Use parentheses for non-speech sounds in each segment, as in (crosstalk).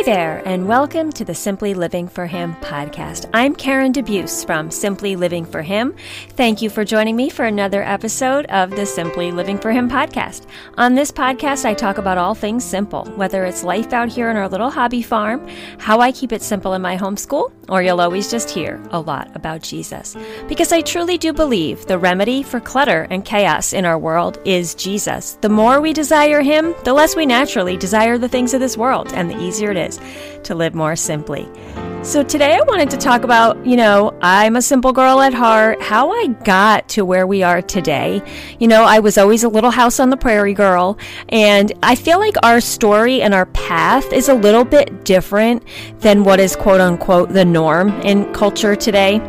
Hi there, and welcome to the Simply Living for Him podcast. I'm Karen DeBeus from Simply Living for Him. Thank you for joining me for another episode of the Simply Living for Him podcast. On this podcast, I talk about all things simple, whether it's life out here in our little hobby farm, how I keep it simple in my homeschool, or you'll always just hear a lot about Jesus. Because I truly do believe the remedy for clutter and chaos in our world is Jesus. The more we desire Him, the less we naturally desire the things of this world, and the easier it is to live more simply. So, today I wanted to talk about, you know, I'm a simple girl at heart, how I got to where we are today. You know, I was always a little house on the prairie girl, and I feel like our story and our path is a little bit different than what is quote unquote the norm in culture today.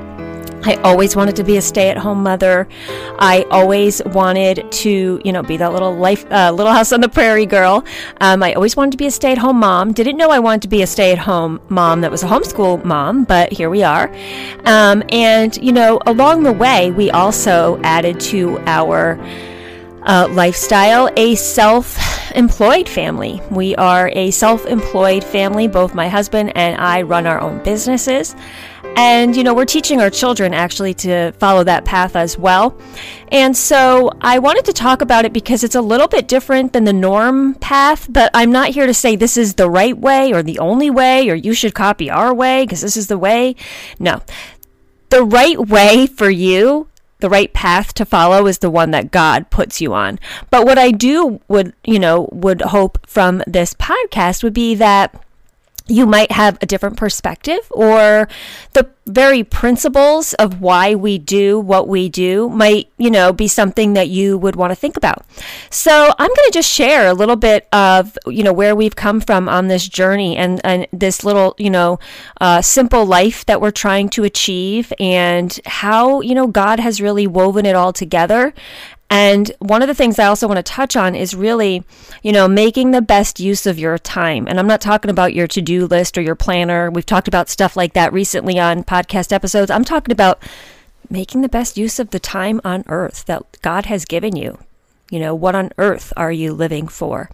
I always wanted to be a stay-at-home mother. I always wanted to, you know, be that little life, uh, little house on the prairie girl. Um, I always wanted to be a stay-at-home mom. Didn't know I wanted to be a stay-at-home mom that was a homeschool mom, but here we are. Um, and you know, along the way, we also added to our uh, lifestyle a self-employed family. We are a self-employed family. Both my husband and I run our own businesses. And, you know, we're teaching our children actually to follow that path as well. And so I wanted to talk about it because it's a little bit different than the norm path, but I'm not here to say this is the right way or the only way or you should copy our way because this is the way. No. The right way for you the right path to follow is the one that God puts you on. But what I do would, you know, would hope from this podcast would be that you might have a different perspective or the very principles of why we do what we do might you know be something that you would want to think about. So i'm going to just share a little bit of you know where we've come from on this journey and and this little you know uh, simple life that we're trying to achieve and how you know god has really woven it all together and one of the things I also want to touch on is really, you know, making the best use of your time. And I'm not talking about your to do list or your planner. We've talked about stuff like that recently on podcast episodes. I'm talking about making the best use of the time on earth that God has given you. You know, what on earth are you living for?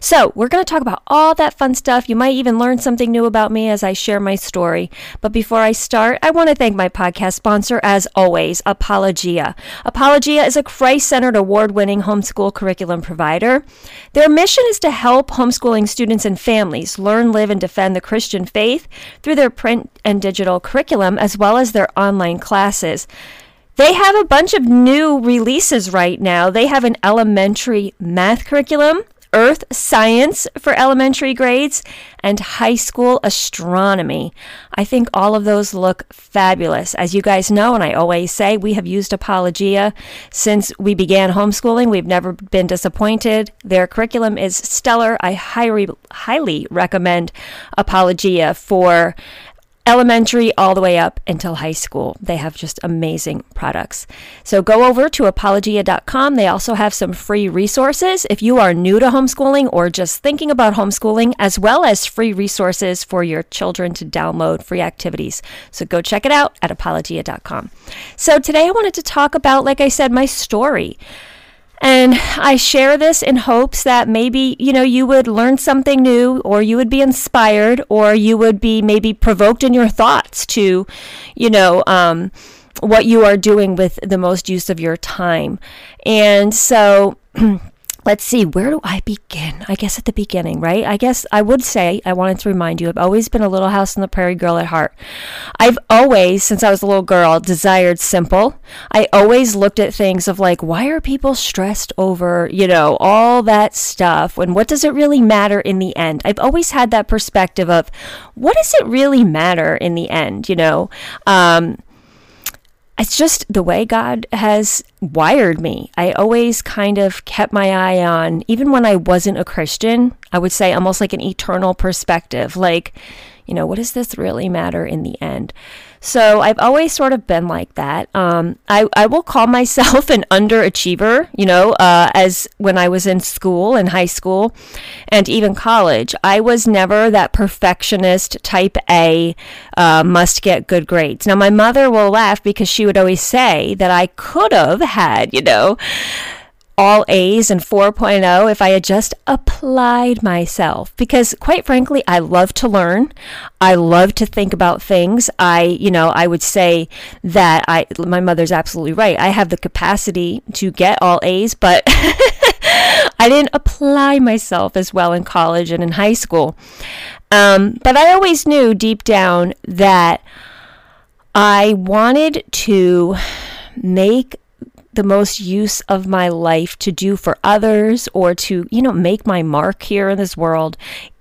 So, we're going to talk about all that fun stuff. You might even learn something new about me as I share my story. But before I start, I want to thank my podcast sponsor, as always, Apologia. Apologia is a Christ centered, award winning homeschool curriculum provider. Their mission is to help homeschooling students and families learn, live, and defend the Christian faith through their print and digital curriculum, as well as their online classes. They have a bunch of new releases right now. They have an elementary math curriculum, earth science for elementary grades, and high school astronomy. I think all of those look fabulous. As you guys know, and I always say, we have used Apologia since we began homeschooling. We've never been disappointed. Their curriculum is stellar. I highly, highly recommend Apologia for elementary all the way up until high school. They have just amazing products. So go over to apologia.com. They also have some free resources if you are new to homeschooling or just thinking about homeschooling, as well as free resources for your children to download free activities. So go check it out at apologia.com. So today I wanted to talk about, like I said, my story. And I share this in hopes that maybe, you know, you would learn something new or you would be inspired or you would be maybe provoked in your thoughts to, you know, um, what you are doing with the most use of your time. And so (clears throat) let's see, where do I begin? I guess at the beginning, right? I guess I would say, I wanted to remind you, I've always been a little house on the prairie girl at heart. I've always, since I was a little girl, desired simple. I always looked at things of like, why are people stressed over, you know, all that stuff? And what does it really matter in the end? I've always had that perspective of, what does it really matter in the end, you know? Um, it's just the way God has wired me. I always kind of kept my eye on, even when I wasn't a Christian, I would say almost like an eternal perspective. Like, you know, what does this really matter in the end? So I've always sort of been like that. Um, I, I will call (laughs) myself an underachiever, you know, uh, as when I was in school, in high school, and even college. I was never that perfectionist type A, uh, must get good grades. Now, my mother will laugh because she would always say that I could have had, you know, all A's and 4.0 if I had just applied myself. Because quite frankly, I love to learn. I love to think about things. I, you know, I would say that I, my mother's absolutely right. I have the capacity to get all A's, but (laughs) I didn't apply myself as well in college and in high school. Um, but I always knew deep down that I wanted to make the most use of my life to do for others or to, you know, make my mark here in this world.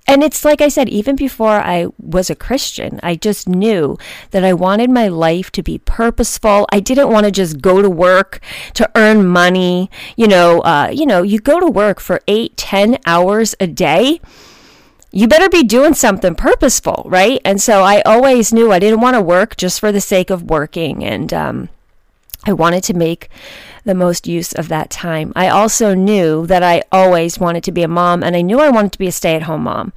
And it's like I said, even before I was a Christian, I just knew that I wanted my life to be purposeful. I didn't want to just go to work to earn money. You know, uh, you know, you go to work for eight, ten hours a day you better be doing something purposeful, right? And so I always knew I didn't want to work just for the sake of working. And um, I wanted to make the most use of that time. I also knew that I always wanted to be a mom, and I knew I wanted to be a stay at home mom.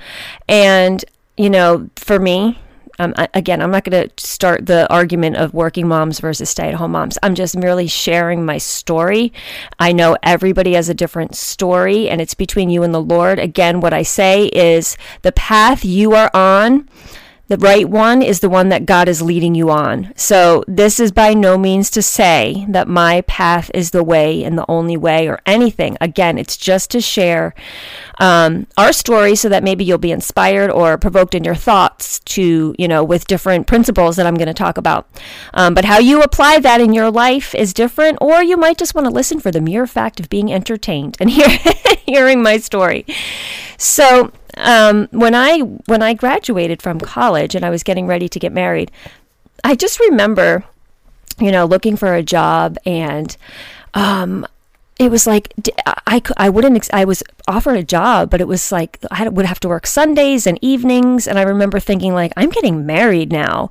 And, you know, for me, um, again, I'm not going to start the argument of working moms versus stay at home moms. I'm just merely sharing my story. I know everybody has a different story, and it's between you and the Lord. Again, what I say is the path you are on the right one is the one that God is leading you on. So, this is by no means to say that my path is the way and the only way or anything. Again, it's just to share um, our story so that maybe you'll be inspired or provoked in your thoughts to, you know, with different principles that I'm going to talk about. Um, but how you apply that in your life is different, or you might just want to listen for the mere fact of being entertained and hear, (laughs) hearing my story. So, um, when I when I graduated from college and I was getting ready to get married, I just remember, you know, looking for a job and um, it was like I, I wouldn't I was offered a job but it was like I would have to work Sundays and evenings. And I remember thinking like I'm getting married now.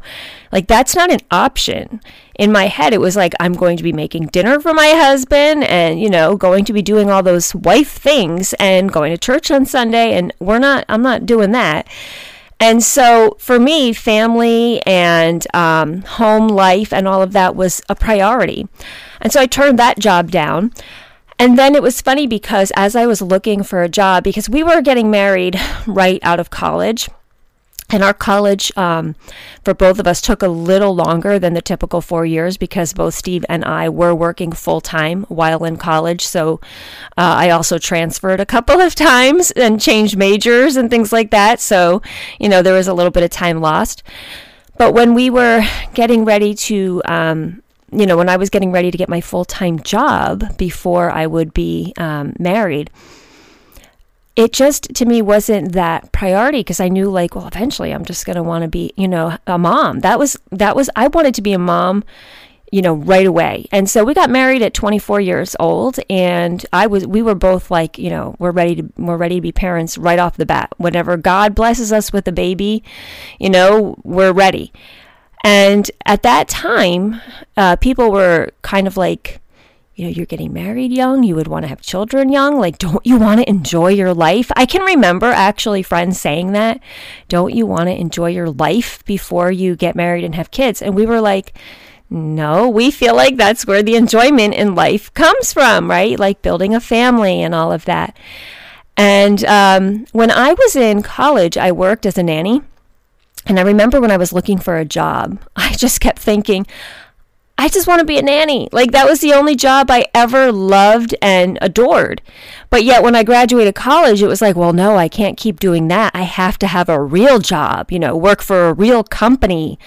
Like that's not an option. In my head it was like I'm going to be making dinner for my husband and you know going to be doing all those wife things and going to church on Sunday. And we're not I'm not doing that. And so for me family and um, home life and all of that was a priority. And so I turned that job down and then it was funny because as I was looking for a job, because we were getting married (laughs) right out of college, and our college um, for both of us took a little longer than the typical four years because both Steve and I were working full time while in college. So uh, I also transferred a couple (laughs) of times and changed majors and things like that. So, you know, there was a little bit of time lost. But when we were getting ready to um, you know, when I was getting ready to get my full time job before I would be um, married, it just to me wasn't that priority because I knew like, well, eventually I'm just going to want to be, you know, a mom. That was, that was, I wanted to be a mom, you know, right away. And so we got married at 24 years old and I was, we were both like, you know, we're ready to, we're ready to be parents right off the bat. Whenever God blesses us with a baby, you know, we're ready. And at that time, uh, people were kind of like, you know, you're getting married young, you would want to have children young. Like, don't you want to enjoy your life? I can remember actually friends saying that. Don't you want to enjoy your life before you get married and have kids? And we were like, no, we feel like that's where the enjoyment in life comes from, right? Like building a family and all of that. And um, when I was in college, I worked as a nanny. And I remember when I was looking for a job, (laughs) I just kept thinking, I just want to be a nanny. Like that was the only job I ever loved and adored. But yet when I graduated college, it was like, well, no, I can't keep doing that. I have to have a real job, you know, work for a real company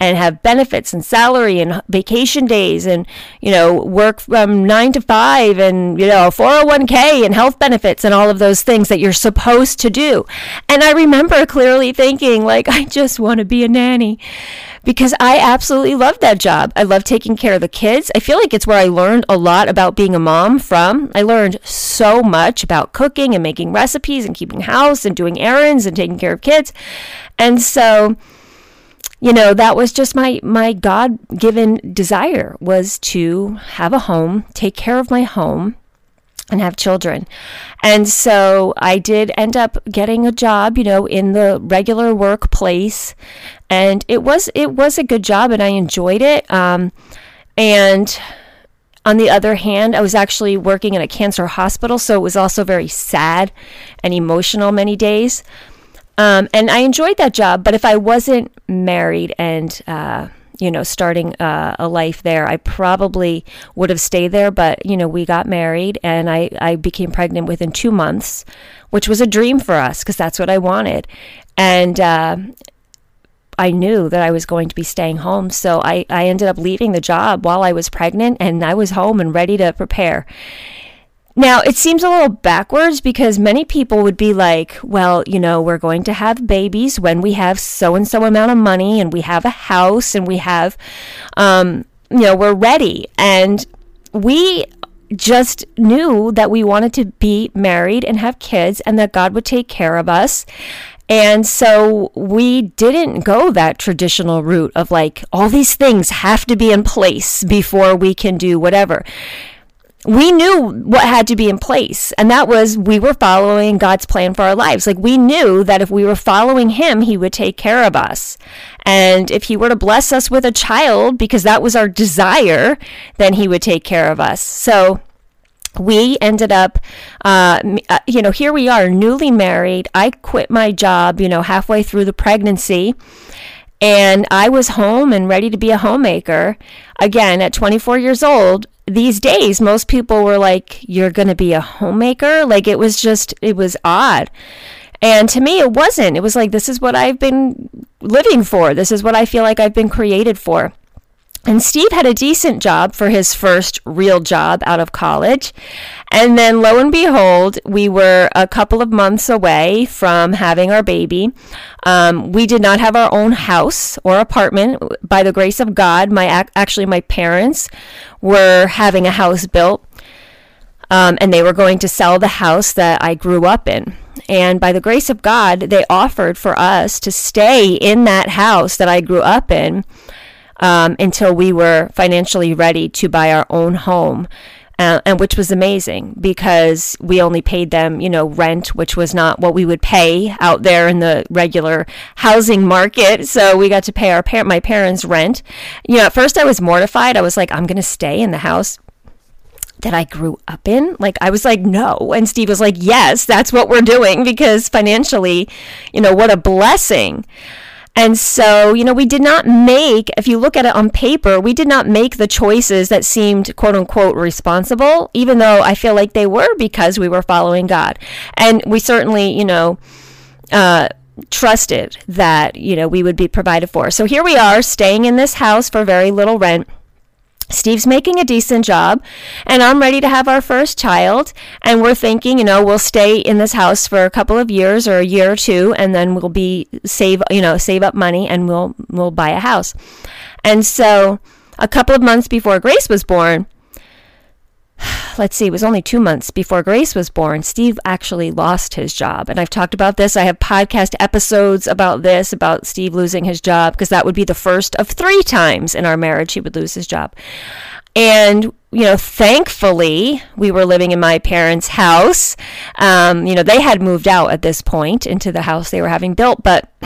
and have benefits and salary and vacation days and, you know, work from nine to five and, you know, 401k and health benefits and all of those things that you're supposed to do. And I remember clearly thinking, like, (laughs) I just want to be a nanny because I absolutely love that job. I love taking care of the kids. I feel like it's where I learned a lot about being a mom from. I learned so much about cooking and making recipes and keeping house and doing errands and taking care of kids. And so, you know, that was just my my God-given desire was to have a home, take care of my home and have children. And so I did end up getting a job, you know, in the regular workplace, and it was it was a good job, and I enjoyed it. Um, and on the other hand, I was actually working in a cancer hospital, so it was also very sad and emotional many days. Um, and I enjoyed that job, but if I wasn't married and uh, you know, starting uh, a life there. I probably would have stayed there, but, you know, we got married and I, I became pregnant within two months, which was a dream for us because that's what I wanted. And uh, I knew that I was going to be staying home. So I, I ended up leaving the job while I was pregnant and I was home and ready to prepare. Now, it seems a little backwards because many people would be like, well, you know, we're going to have babies when we have so and so amount of money and we have a house and we have, um, you know, we're ready. And we just knew that we wanted to be married and have kids and that God would take care of us. And so we didn't go that traditional route of like, all these things have to be in place before we can do whatever we knew what had to be in place and that was we were following God's plan for our lives. Like we knew that if we were following him he would take care of us. And if he were to bless us with a child because that was our desire then he would take care of us. So we ended up uh, uh you know here we are newly married. I quit my job you know halfway through the pregnancy and I was home and ready to be a homemaker. Again, at 24 years old, these days, most people were like, You're going to be a homemaker? Like, it was just, it was odd. And to me, it wasn't. It was like, This is what I've been living for. This is what I feel like I've been created for. And Steve had a decent job for his first real job out of college. And then lo and behold, we were a couple of months away from having our baby. Um, we did not have our own house or apartment. By the grace of God, my actually my parents were having a house built. Um, and they were going to sell the house that I grew up in. And by the grace of God, they offered for us to stay in that house that I grew up in um, until we were financially ready to buy our own home. Uh, and which was amazing because we only paid them, you know, rent, which was not what we would pay out there in the regular housing market. So we got to pay our par- my parents' rent. You know, at first I was mortified. I was like, I'm going to stay in the house that I grew up in? Like, I was like, no. And Steve was like, yes, that's what we're doing because financially, you know, what a blessing. And so, you know, we did not make, if you look at it on paper, we did not make the choices that seemed quote unquote responsible, even though I feel like they were because we were following God. And we certainly, you know, uh, trusted that, you know, we would be provided for. So here we are staying in this house for very little rent Steve's making a decent job, and I'm ready to have our first child. And we're thinking, you know, we'll stay in this house for a couple of years or a year or two, and then we'll be save, you know, save up money, and we'll we'll buy a house. And so, a couple of months before Grace was born, (sighs) let's see, it was only two months before Grace was born, Steve actually lost his job. And I've talked about this. I have podcast episodes about this, about Steve losing his job, because that would be the first of three times in our marriage he would lose his job. And, you know, thankfully, we were living in my parents' house. Um, you know, they had moved out at this point into the house they were having built, but. (clears throat)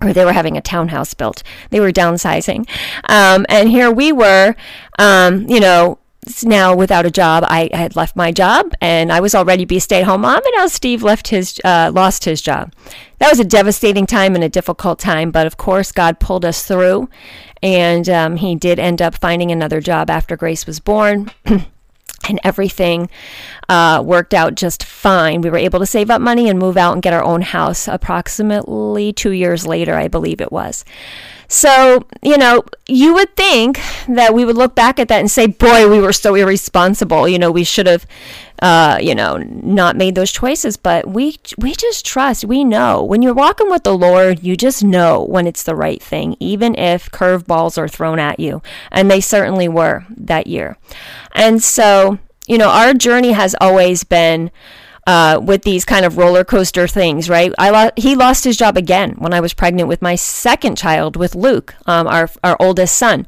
or they were having a townhouse built. They were downsizing. Um, and here we were, um, you know, now without a job. I had left my job and I was already be a stay at home mom, and now Steve left his, uh, lost his job. That was a devastating time and a difficult time, but of course, God pulled us through, and um, he did end up finding another job after Grace was born. (clears throat) and everything uh, worked out just fine. We were able to save up money and move out and get our own house approximately two years later, I believe it was. So, you know, you would think that we would look back at that and say, boy, we were so irresponsible. You know, we should have, uh, you know, not made those choices. But we, we just trust. We know when you're walking with the Lord, you just know when it's the right thing, even if curveballs are thrown at you. And they certainly were that year. And so, you know, our journey has always been uh, with these kind of roller coaster things, right? I lo- he lost his job again when I was pregnant with my second child with Luke, um, our our oldest son.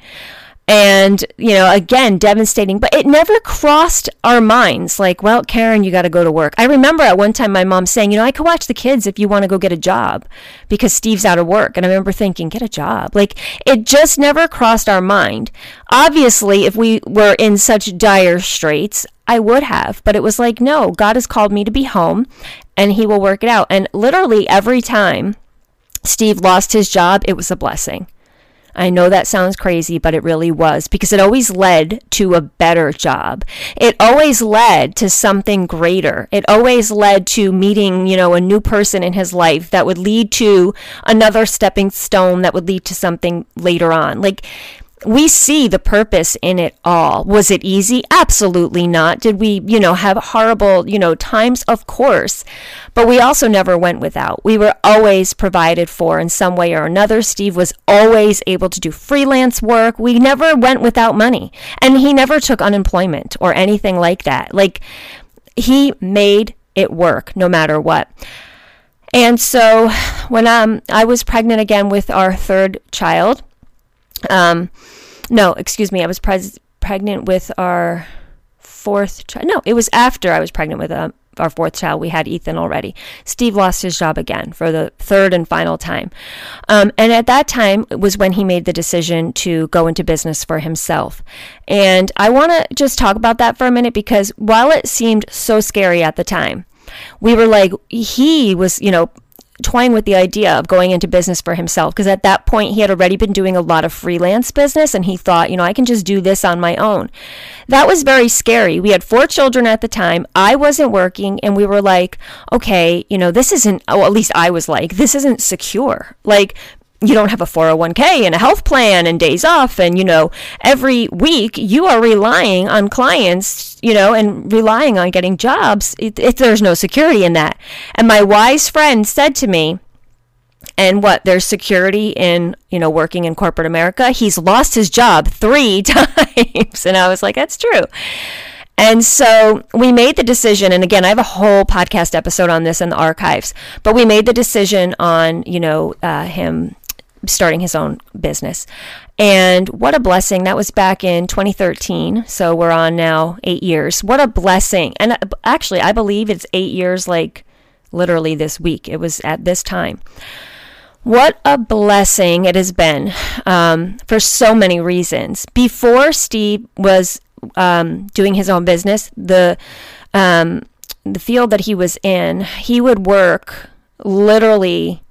And, you know, again, devastating, but it never crossed our minds like, well, Karen, you got to go to work. I remember at one time my mom saying, you know, I could watch the kids if you want to go get a job because Steve's out of work. And I remember thinking, get a job. Like, it just never crossed our mind. Obviously, if we were in such dire straits, I would have, but it was like, no, God has called me to be home and He will work it out. And literally every time Steve lost his job, it was a blessing. I know that sounds crazy, but it really was because it always led to a better job. It always led to something greater. It always led to meeting, you know, a new person in his life that would lead to another stepping stone that would lead to something later on. Like we see the purpose in it all. Was it easy? Absolutely not. Did we, you know, have horrible, you know, times? Of course. But we also never went without. We were always provided for in some way or another. Steve was always able to do freelance work. We never went without money. And he never took unemployment or anything like that. Like, he made it work no matter what. And so when um, I was pregnant again with our third child, um, no, excuse me. I was pres- pregnant with our fourth child. No, it was after I was pregnant with um, our fourth child. We had Ethan already. Steve lost his job again for the third and final time. Um, and at that time it was when he made the decision to go into business for himself. And I want to just talk about that for a minute because while it seemed so scary at the time, we were like, he was, you know, toying with the idea of going into business for himself because at that point he had already been doing a lot of freelance business and he thought, you know, I can just do this on my own. That was very scary. We had four children at the time. I wasn't working and we were like, okay, you know, this isn't, oh, at least I was like, this isn't secure. Like you don't have a 401k and a health plan and days off and you know every week you are relying on clients you know and relying on getting jobs. If there's no security in that. And my wise friend said to me and what there's security in you know working in corporate america? He's lost his job three (laughs) times. And i was like that's true. And so we made the decision, and again, I have a whole podcast episode on this in the archives, but we made the decision on, you know, uh, him starting his own business. And what a blessing. That was back in 2013. So we're on now eight years. What a blessing. And uh, actually, I believe it's eight years, like literally this week. It was at this time. What a blessing it has been um, for so many reasons. Before Steve was um, doing his own business, the um, the field that he was in, he would work literally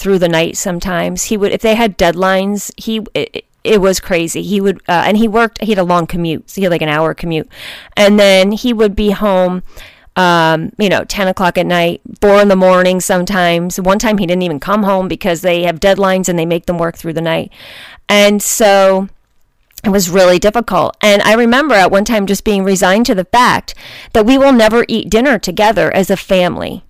through the night sometimes. He would, if they had deadlines, he, it, it was crazy. He would, uh, and he worked, he had a long commute. So he had like an hour commute. And then he would be home, um, you know, 10 o'clock at night, four in the morning sometimes. One time he didn't even come home because they have deadlines and they make them work through the night. And so, it was really difficult. And I remember at one time just being resigned to the fact that we will never eat dinner together as a family.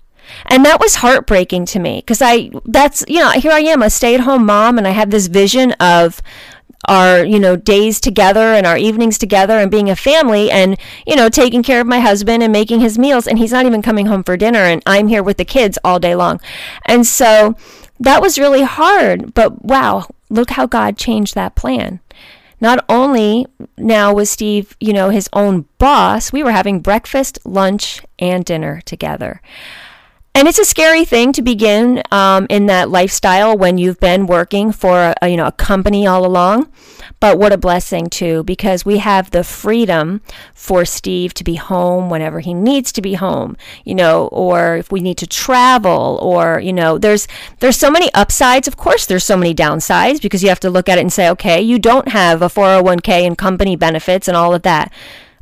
And that was heartbreaking to me because I, that's, you know, here I am, a stay at home mom, and I have this vision of our, you know, days together and our evenings together and being a family and, you know, taking care of my husband and making his meals. And he's not even coming home for dinner, and I'm here with the kids all day long. And so that was really hard. But wow, look how God changed that plan not only now was Steve, you know, his own boss, we were having breakfast, lunch, and dinner together. And it's a scary thing to begin um, in that lifestyle when you've been working for a, you know a company all along. But what a blessing too, because we have the freedom for Steve to be home whenever he needs to be home, you know, or if we need to travel, or you know, there's there's so many upsides. Of course, there's so many downsides because you have to look at it and say, okay, you don't have a 401k and company benefits and all of that.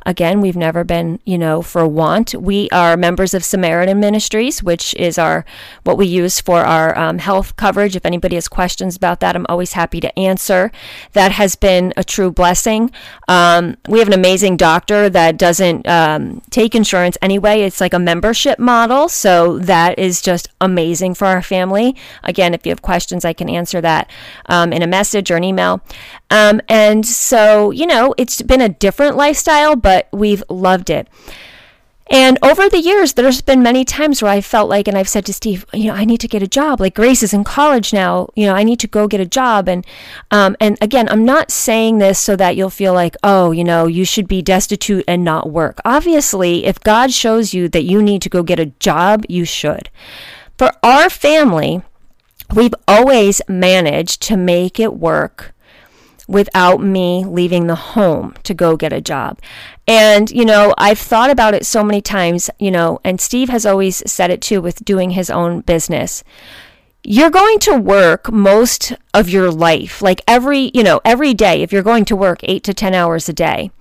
Again, we've never been, you know, for want. We are members of Samaritan Ministries, which is our what we use for our um, health coverage. If anybody has questions about that, I'm always happy to answer. That has been a true blessing. Um, we have an amazing doctor that doesn't um, take insurance anyway. It's like a membership model, so that is just amazing for our family. Again, if you have questions, I can answer that um, in a message or an email. Um, and so, you know, it's been a different lifestyle, but we've loved it. And over the years, there's been many times where I felt like, and I've said to Steve, you know, I need to get a job. Like Grace is in college now, you know, I need to go get a job. And um, and again, I'm not saying this so that you'll feel like, oh, you know, you should be destitute and not work. Obviously, if God shows you that you need to go get a job, you should. For our family, we've always managed to make it work without me leaving the home to go get a job. And, you know, I've thought about it so many times, you know, and Steve has always said it too with doing his own business. You're going to work most of your life, like every, you know, every day, if you're going to work eight to 10 hours a day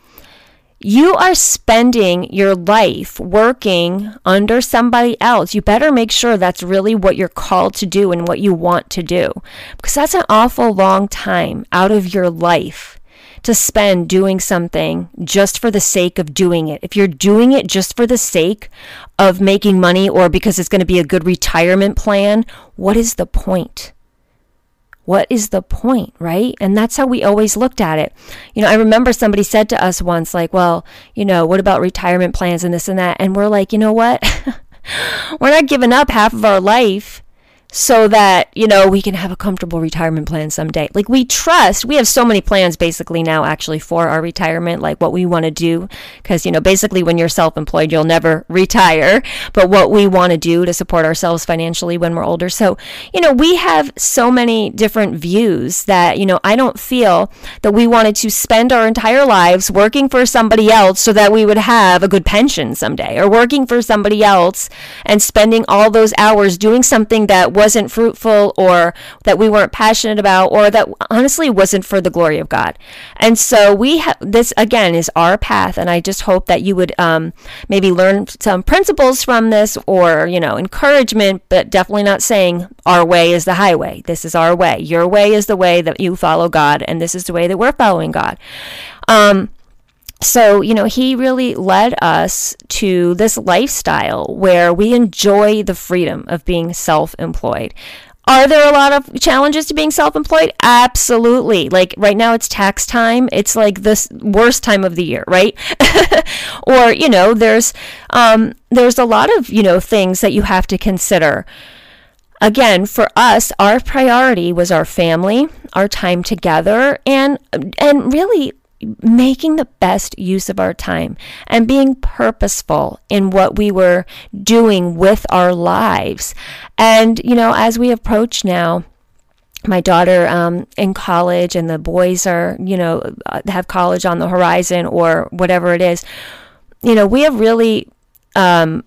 you are spending your life working under somebody else. You better make sure that's really what you're called to do and what you want to do. Because that's an awful long time out of your life to spend doing something just for the sake of doing it. If you're doing it just for the sake of making money or because it's going to be a good retirement plan, what is the point? What is the point, right? And that's how we always looked at it. You know, I remember somebody said to us once, like, well, you know, what about retirement plans and this and that? And we're like, you know what? (laughs) we're not giving up half of our life so that you know we can have a comfortable retirement plan someday. Like we trust we have so many plans basically now actually for our retirement like what we want to do. Because you know basically when you're self-employed you'll never (laughs) retire but what we want to do to support ourselves financially when we're older. So you know we have so many different views that you know i don't feel that we wanted to spend our entire lives working for somebody else so that we would have a good pension someday or working for somebody else and spending all those hours doing something that wasn't fruitful or that we weren't passionate about or that honestly wasn't for the glory of God. And so we have this again is our path. And I just hope that you would um, maybe learn some principles from this or, you know, encouragement, but definitely not saying our way is the highway. This is our way. Your way is the way that you follow God. And this is the way that we're following God. Um, so, you know, he really led us to this lifestyle where we enjoy the freedom of being self employed. Are there a lot of challenges to being self employed? Absolutely. Like right now, it's tax time. It's like the worst time of the year, right? (laughs) or, you know, there's, um, there's a lot of, you know, things that you have to consider. Again, for us, our priority was our family, our time together, and and really making the best use of our time and being purposeful in what we were doing with our lives. And, you know, as we approach now, my daughter um, in college and the boys are, you know, uh, have college on the horizon or whatever it is, you know, we have really um,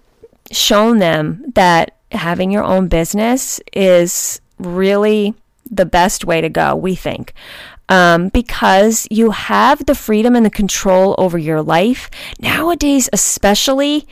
shown them that having your own business is really the best way to go, we think um, because you have the freedom and the control over your life. Nowadays, especially,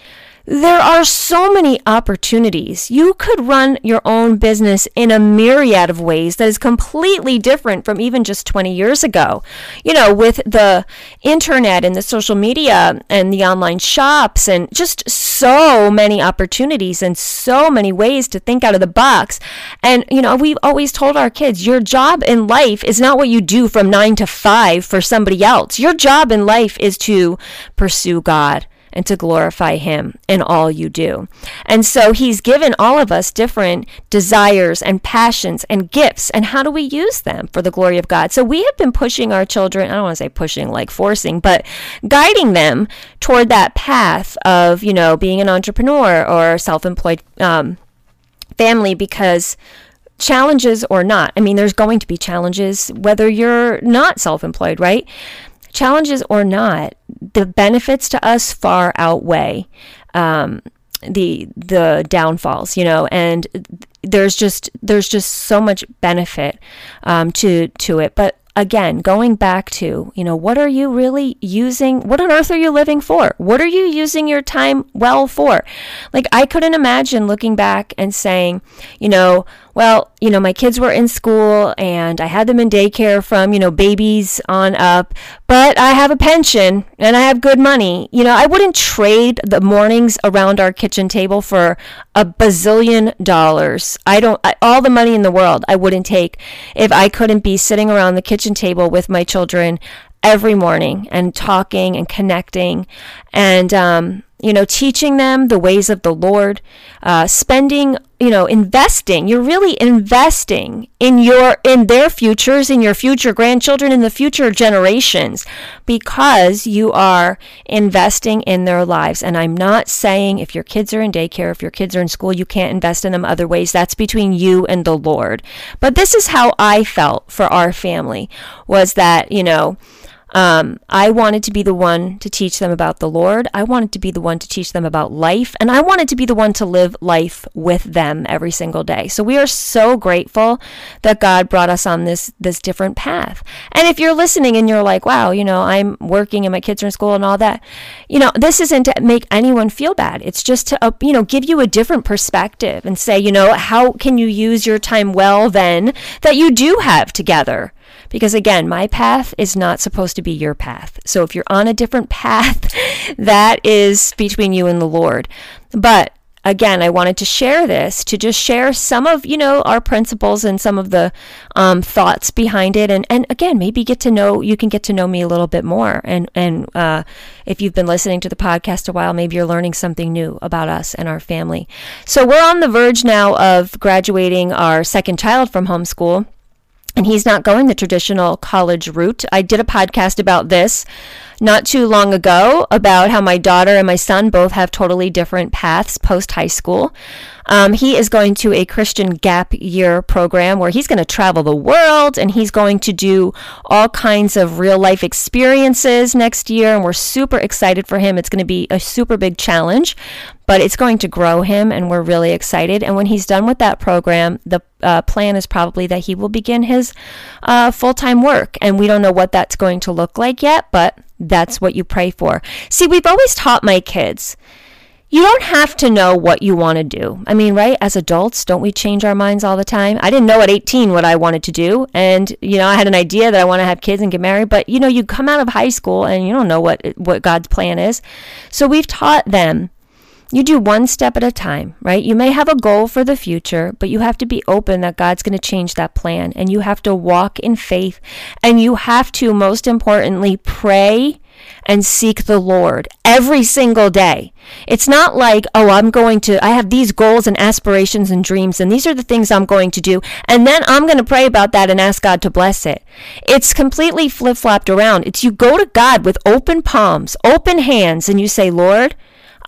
there are so many opportunities. You could run your own business in a myriad of ways that is completely different from even just 20 years ago. You know, with the internet and the social media and the online shops and just so many opportunities and so many ways to think out of the box. And, you know, we've always told our kids your job in life is not what you do from nine to five for somebody else. Your job in life is to pursue God and to glorify Him in all you do. And so He's given all of us different desires and passions and gifts. And how do we use them for the glory of God? So we have been pushing our children, I don't want to say pushing like forcing, but guiding them toward that path of, you know, being an entrepreneur or self employed um, family because challenges or not. I mean, there's going to be challenges whether you're not self employed, right? Challenges or not, the benefits to us far outweigh um, the the downfalls. You know, and there's just there's just so much benefit um, to to it. But again, going back to, you know, what are you really using? What on earth are you living for? What are you using your time well for? Like, I couldn't imagine looking back and saying, you know, well, you know, my kids were in school and I had them in daycare from, you know, babies on up, but I have a pension and I have good money. You know, I wouldn't trade the mornings around our kitchen table for a bazillion dollars. I don't, I, all the money in the world I wouldn't take if I couldn't be sitting around the kitchen table with my children every morning and talking and connecting and, um, you know, teaching them the ways of the Lord, uh, spending, you know, investing. You're really investing in your in their futures, in your future grandchildren, in the future generations, because you are investing in their lives. And I'm not saying if your kids are in daycare, if your kids are in school, you can't invest in them other ways. That's between you and the Lord. But this is how I felt for our family was that, you know, um, I wanted to be the one to teach them about the Lord. I wanted to be the one to teach them about life. And I wanted to be the one to live life with them every single day. So we are so grateful that God brought us on this, this different path. And if you're listening and you're like, wow, you know, I'm working and my kids are in school and all that, you know, this isn't to make anyone feel bad. It's just to, uh, you know, give you a different perspective and say, you know, how can you use your time well then that you do have together? Because again, my path is not supposed to be your path. So if you're on a different (laughs) path, that is between you and the Lord. But again, I wanted to share this to just share some of, you know, our principles and some of the um, thoughts behind it. And, and again, maybe get to know, you can get to know me a little bit more. And, and uh, if you've been listening to the podcast a while, maybe you're learning something new about us and our family. So we're on the verge now of graduating our second child from homeschool and he's not going the traditional college route. I did a podcast about this not too long ago about how my daughter and my son both have totally different paths post high school. Um, he is going to a Christian gap year program where he's going to travel the world and he's going to do all kinds of real life experiences next year. And we're super excited for him. It's going to be a super big challenge, but it's going to grow him and we're really excited. And when he's done with that program, the uh, plan is probably that he will begin his uh, full time work. And we don't know what that's going to look like yet, but that's what you pray for. See, we've always taught my kids you don't have to know what you want to do. I mean, right? As adults, don't we change our minds all the time? I didn't know at 18 what I wanted to do. And, you know, I had an idea that I want to have kids and get married, but you know, you come out of high school and you don't know what what God's plan is. So we've taught them you do one step at a time, right? You may have a goal for the future, but you have to be open that God's going to change that plan and you have to walk in faith and you have to most importantly pray and seek the Lord every single day. It's not like, oh, I'm going to, I have these goals and aspirations and dreams, and these are the things I'm going to do, and then I'm going to pray about that and ask God to bless it. It's completely flip flopped around. It's you go to God with open palms, open hands, and you say, Lord,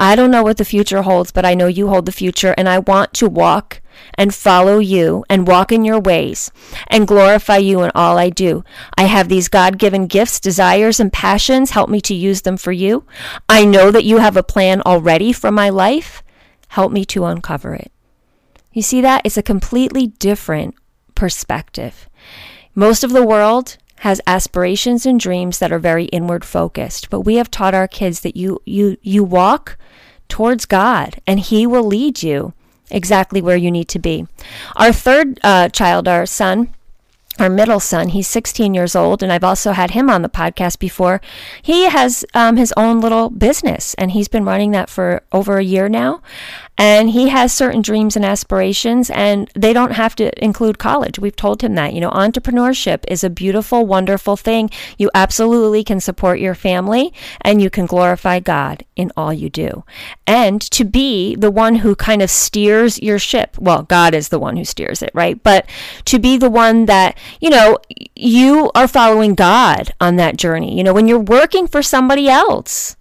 I don't know what the future holds, but I know you hold the future, and I want to walk and follow you and walk in your ways and glorify you in all I do. I have these God given gifts, desires, and passions. Help me to use them for you. I know that you have a plan already for my life. Help me to uncover it. You see that? It's a completely different perspective. Most of the world has aspirations and dreams that are very inward focused, but we have taught our kids that you you you walk towards God and he will lead you exactly where you need to be. Our third uh, child, our son, our middle son, he's 16 years old, and I've also had him on the podcast before. He has um, his own little business, and he's been running that for over a year now and he has certain dreams and aspirations and they don't have to include college. We've told him that you know entrepreneurship is a beautiful wonderful thing. You absolutely can support your family and you can glorify god in all you do. And to be the one who kind of steers your ship well god is the one who steers it right? But to be the one that you know you are following god on that journey. You know when you're working for somebody else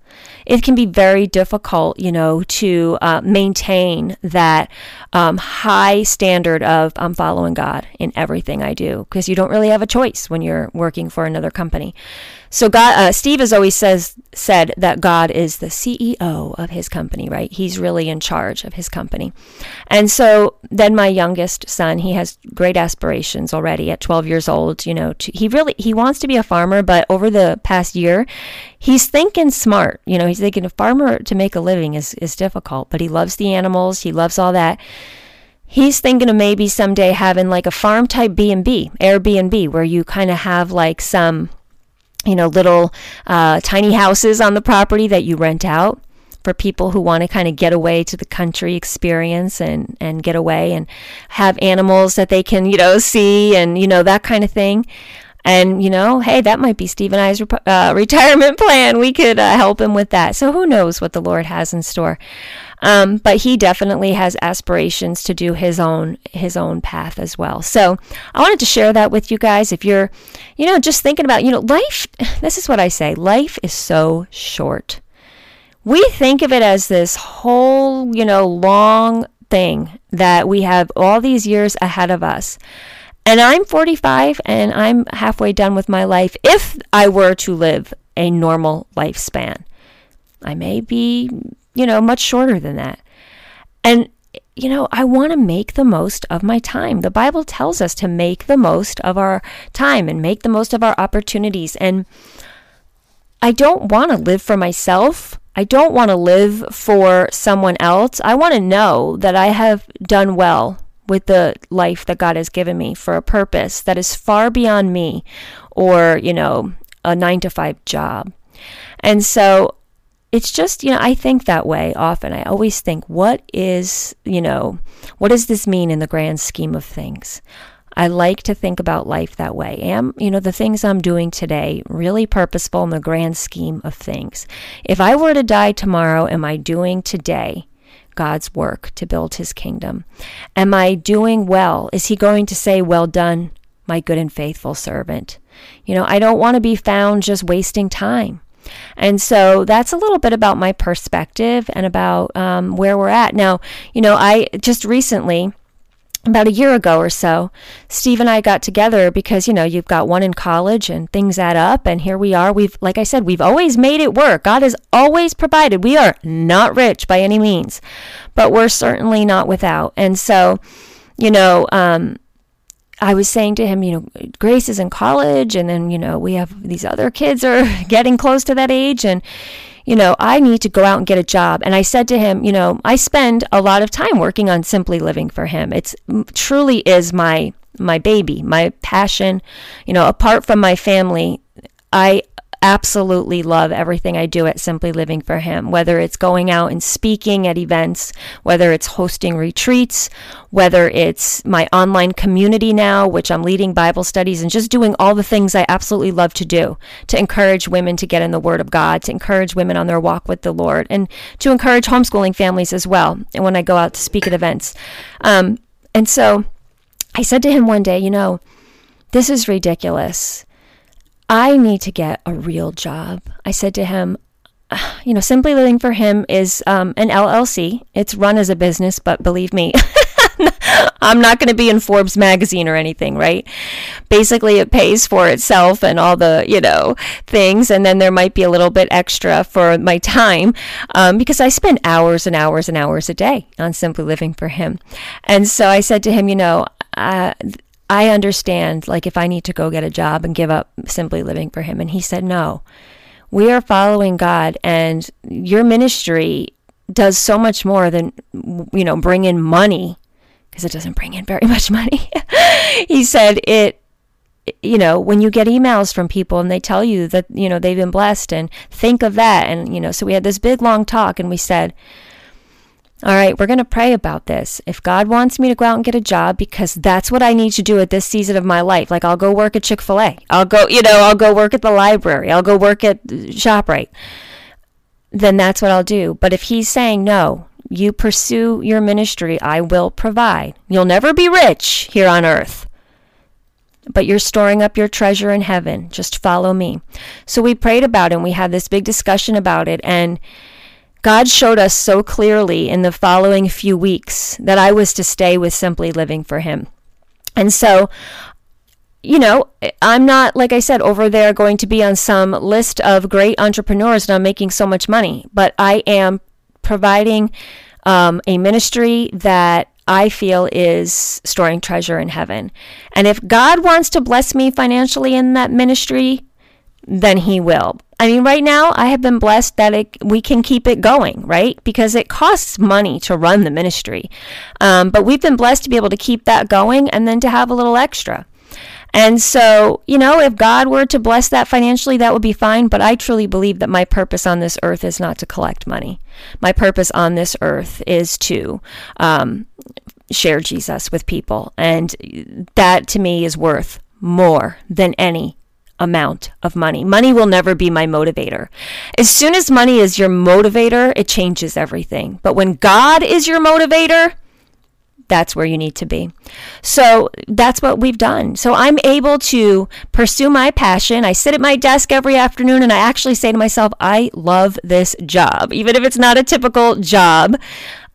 it can be very difficult, you know, to uh, maintain that um, high standard of I'm following God in everything I do because you don't really have a choice when you're working for another company. So God, uh, Steve has always says said that God is the CEO of his company, right? He's really in charge of his company. And so then my youngest son, he has great aspirations already at 12 years old. You know, to, he really he wants to be a farmer, but over the past year, he's thinking smart. You know, he's thinking a farmer to make a living is is difficult, but he loves the animals. He loves all that he's thinking of maybe someday having like a farm type b&b airbnb where you kind of have like some you know, little uh, tiny houses on the property that you rent out for people who want to kind of get away to the country experience and, and get away and have animals that they can, you know, see and, you know, that kind of thing. And, you know, hey, that might be Steve and I's uh, (laughs) retirement plan. We could uh, help him with that. So who knows what the Lord has in store. Um, but he definitely has aspirations to do his own his own path as well. So I wanted to share that with you guys. If you're, you know, just thinking about, you know, life. (sighs) This is what I say: life is so short. We think of it as this whole, you know, long thing that we have all these years ahead of us. And I'm 45 and I'm halfway done with my life if I were to live a normal lifespan. I may be, you know, much shorter than that. And, you know, I want to make the most of my time. The Bible tells us to make the most of our time and make the most of our opportunities. And I don't want to live for myself. I don't want to live for someone else. I want to know that I have done well with the life that God has given me for a purpose that is far beyond me or, you know, a nine to five job. And so it's just, you know, I think that way often. I always think, what is, you know, what does this mean in the grand scheme of things? I like to think about life that way. Am, you know, the things I'm doing today really purposeful in the grand scheme of things? If I were to die tomorrow, am I doing today God's work to build his kingdom? Am I doing well? Is he going to say, Well done, my good and faithful servant? You know, I don't want to be found just wasting time. And so that's a little bit about my perspective and about um, where we're at. Now, you know, I just recently, about a year ago or so, Steve and I got together because, you know, you've got one in college and things add up. And here we are. We've, like I said, we've always made it work. God has always provided. We are not rich by any means, but we're certainly not without. And so, you know, um, I was saying to him, you know, Grace is in college, and then, you know, we have these other kids are (laughs) getting close to that age, and, you know, I need to go out and get a job. And I said to him, you know, I spend a lot of time working on simply living for him. It's truly is my my baby, my passion. You know, apart from my family, I absolutely love everything I do at Simply Living for Him, whether it's going out and speaking at events, whether it's hosting retreats, whether it's my online community now, which I'm leading Bible studies and just doing all the things I absolutely love to do to encourage women to get in the Word of God, to encourage women on their walk with the Lord, and to encourage homeschooling families as well. And when I go out to speak at events. Um, and so I said to him one day, you know, this is ridiculous. I need to get a real job. I said to him, (sighs) you know, Simply Living for him is um, an LLC. It's run as a business, but believe me, (laughs) I'm not going to be in Forbes magazine or anything, right? Basically, it pays for itself and all the, you know, things. And then there might be a little bit extra for my time um, because I spend hours and hours and hours a day on Simply Living for him. And so I said to him, you know, uh, I understand, like, if I need to go get a job and give up simply living for Him. And he said, No, we are following God, and your ministry does so much more than, you know, bring in money, because it doesn't bring in very (laughs) much money. he said, It, you know, when you get emails from people and they tell you that, you know, they've been blessed, and think of that. And, you know, so we had this big long talk, and we said, all right, we're going to pray about this. If God wants me to go out and get a job because that's what I need to do at this season of my life, like I'll go work at Chick fil A, I'll go, you know, I'll go work at the library, I'll go work at ShopRite, then that's what I'll do. But if He's saying, no, you pursue your ministry, I will provide. You'll never be rich here on earth, but you're storing up your treasure in heaven. Just follow me. So we prayed about it and we had this big discussion about it. And God showed us so clearly in the following few weeks that I was to stay with Simply Living for Him. And so, you know, I'm not, like I said, over there going to be on some list of great entrepreneurs and I'm making so much money, but I am providing um, a ministry that I feel is storing treasure in heaven. And if God wants to bless me financially in that ministry, then He will. I mean, right now I have been blessed that it, we can keep it going, right? Because it costs money to run the ministry. Um, but we've been blessed to be able to keep that going and then to have a little extra. And so, you know, if God were to bless that financially, that would be fine. But I truly believe that my purpose on this earth is not to collect money. My purpose on this earth is to um, share Jesus with people. And that to me is worth more than any amount of money. Money will never be my motivator. As soon as money is your motivator, it changes everything. But when God is your motivator, that's where you need to be. So that's what we've done. So I'm able to pursue my passion. I sit at my desk every afternoon and I actually say to myself, I love this job. Even if it's not a typical job,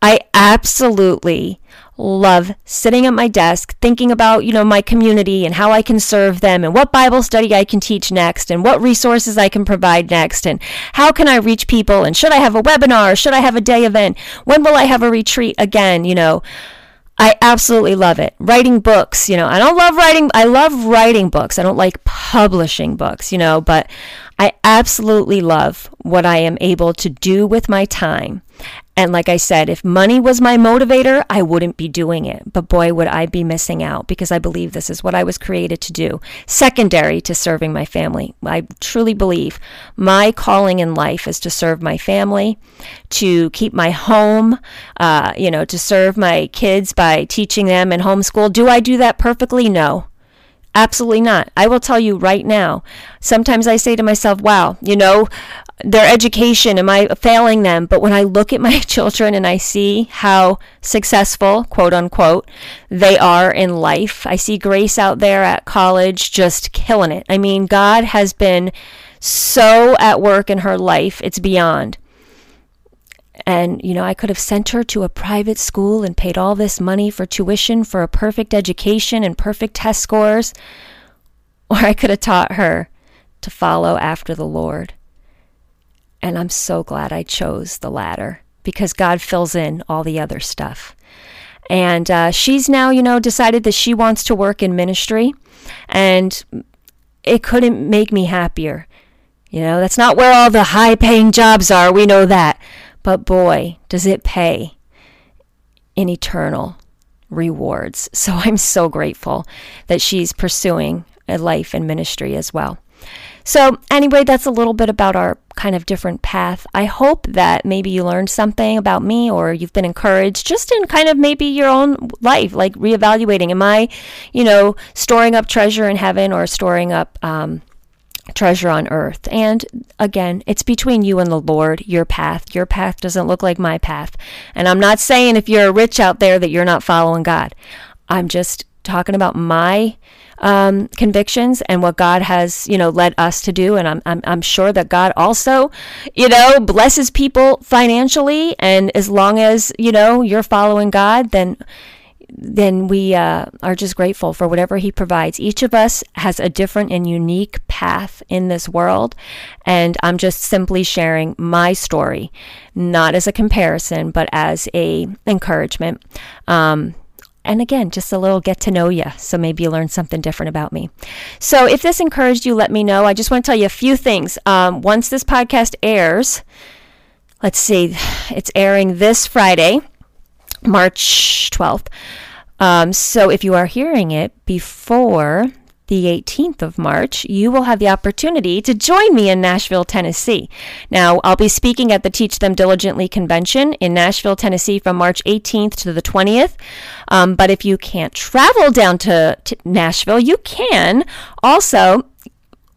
I absolutely love sitting at my desk thinking about you know my community and how I can serve them and what Bible study I can teach next and what resources I can provide next and how can I reach people and should I have a webinar should I have a day event when will I have a retreat again you know I absolutely love it. Writing books, you know, I don't love writing, I love writing books. I don't like publishing books, you know, but I absolutely love what I am able to do with my time. And like I said, if money was my motivator, I wouldn't be doing it. But boy, would I be missing out because I believe this is what I was created to do, secondary to serving my family. I truly believe my calling in life is to serve my family, to keep my home, uh, you know, to serve my kids by teaching them in homeschool. Do I do that perfectly? No. Absolutely not. I will tell you right now. Sometimes I say to myself, wow, you know, their education, am I failing them? But when I look at (laughs) my children and I see how successful, quote unquote, they are in life, I see Grace out there at college just killing it. I mean, God has been so at work in her life, it's beyond. And, you know, I could have sent her to a private school and paid all this money for tuition for a perfect education and perfect test scores. (laughs) Or I could have taught her to follow after the Lord. And I'm so glad I chose the latter because God fills in all the other stuff. And uh, she's now, you know, decided that she wants to work in ministry. And it couldn't make me happier. You know, that's not where all the high paying jobs are. We know that. But boy, does it pay in eternal rewards. (laughs) So I'm so grateful that she's pursuing a life in ministry as well. So, anyway, that's a little bit about our kind of different path. I hope that maybe you learned something about me or you've been encouraged just in kind of maybe your own life, like reevaluating. Am I, you know, storing up treasure in heaven or storing up, um, treasure on earth. And again, it's between you and the Lord, your path. Your path doesn't look like my path. And I'm not saying if you're rich out there that you're not following God. I'm just talking about my um, convictions and what God has, you know, led us to do. And I'm, I'm, I'm sure that God also, you know, blesses people financially. And as long as, you know, you're following God, then then we uh, are just grateful for whatever He provides. Each of us has a different and unique path in this world, and I'm just simply sharing my story, not as a comparison, but as a encouragement. Um, and again, just a little get to know you. So maybe you learn something different about me. So if this encouraged you, let me know. I just want to tell you a few things. Um, once this podcast airs, let's see, (sighs) it's airing this Friday. March 12th. Um, so if you are hearing it before the 18th of March, you will have the opportunity to join me in Nashville, Tennessee. Now, I'll be speaking at the Teach Them Diligently convention in Nashville, Tennessee from March 18th to the 20th. Um, but if you can't travel down to, to Nashville, you can also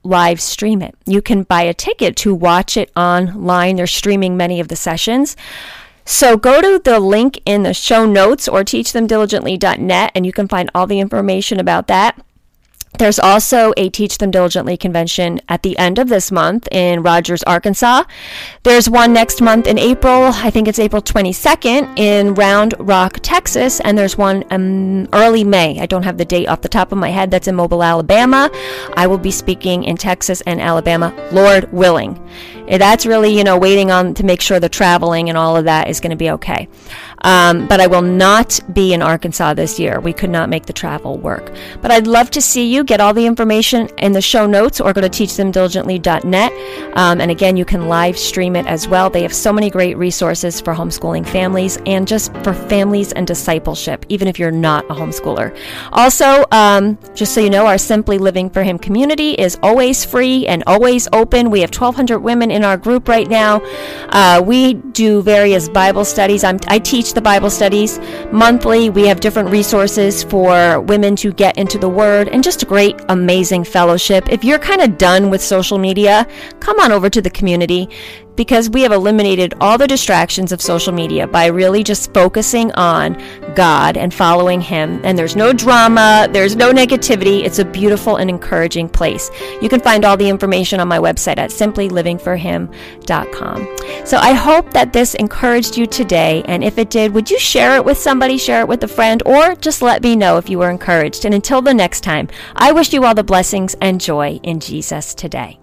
live stream it. You can buy a ticket to watch it online. They're streaming many of the sessions. So go to the link in the show notes or teachthemdiligently.net and you can find all the information about that. There's also a Teach Them Diligently convention at the end of this month in Rogers, Arkansas. There's one next month in April, I think it's April 22nd, in Round Rock, Texas. And there's one um, early May. I don't have the date off the top of my head. That's in Mobile, Alabama. I will be speaking in Texas and Alabama, Lord willing. That's really, you know, waiting on to make sure the traveling and all of that is going to be okay. Um, but I will not be in Arkansas this year. We could not make the travel work. But I'd love to see you. Get all the information in the show notes or go to teachthemdiligently.net. Um, and again, you can live stream it as well. They have so many great resources for homeschooling families and just for families and discipleship, even if you're not a homeschooler. Also, um, just so you know, our Simply Living for Him community is always free and always open. We have 1,200 women in our group right now. Uh, we do various Bible studies. I'm, I teach the Bible studies monthly. We have different resources for women to get into the Word and just a great, amazing fellowship. If you're kind of done with social media, come on over to the community because we have eliminated all the distractions of social media by really just focusing on God and following Him. And there's no drama, there's no negativity. It's a beautiful and encouraging place. You can find all the information on my website at simplylivingforhim.com. So I hope that this encouraged you today. And if it did, would you share it with somebody, share it with a friend, or just let me know if you were encouraged. And until the next time, I wish you all the blessings and joy in Jesus today.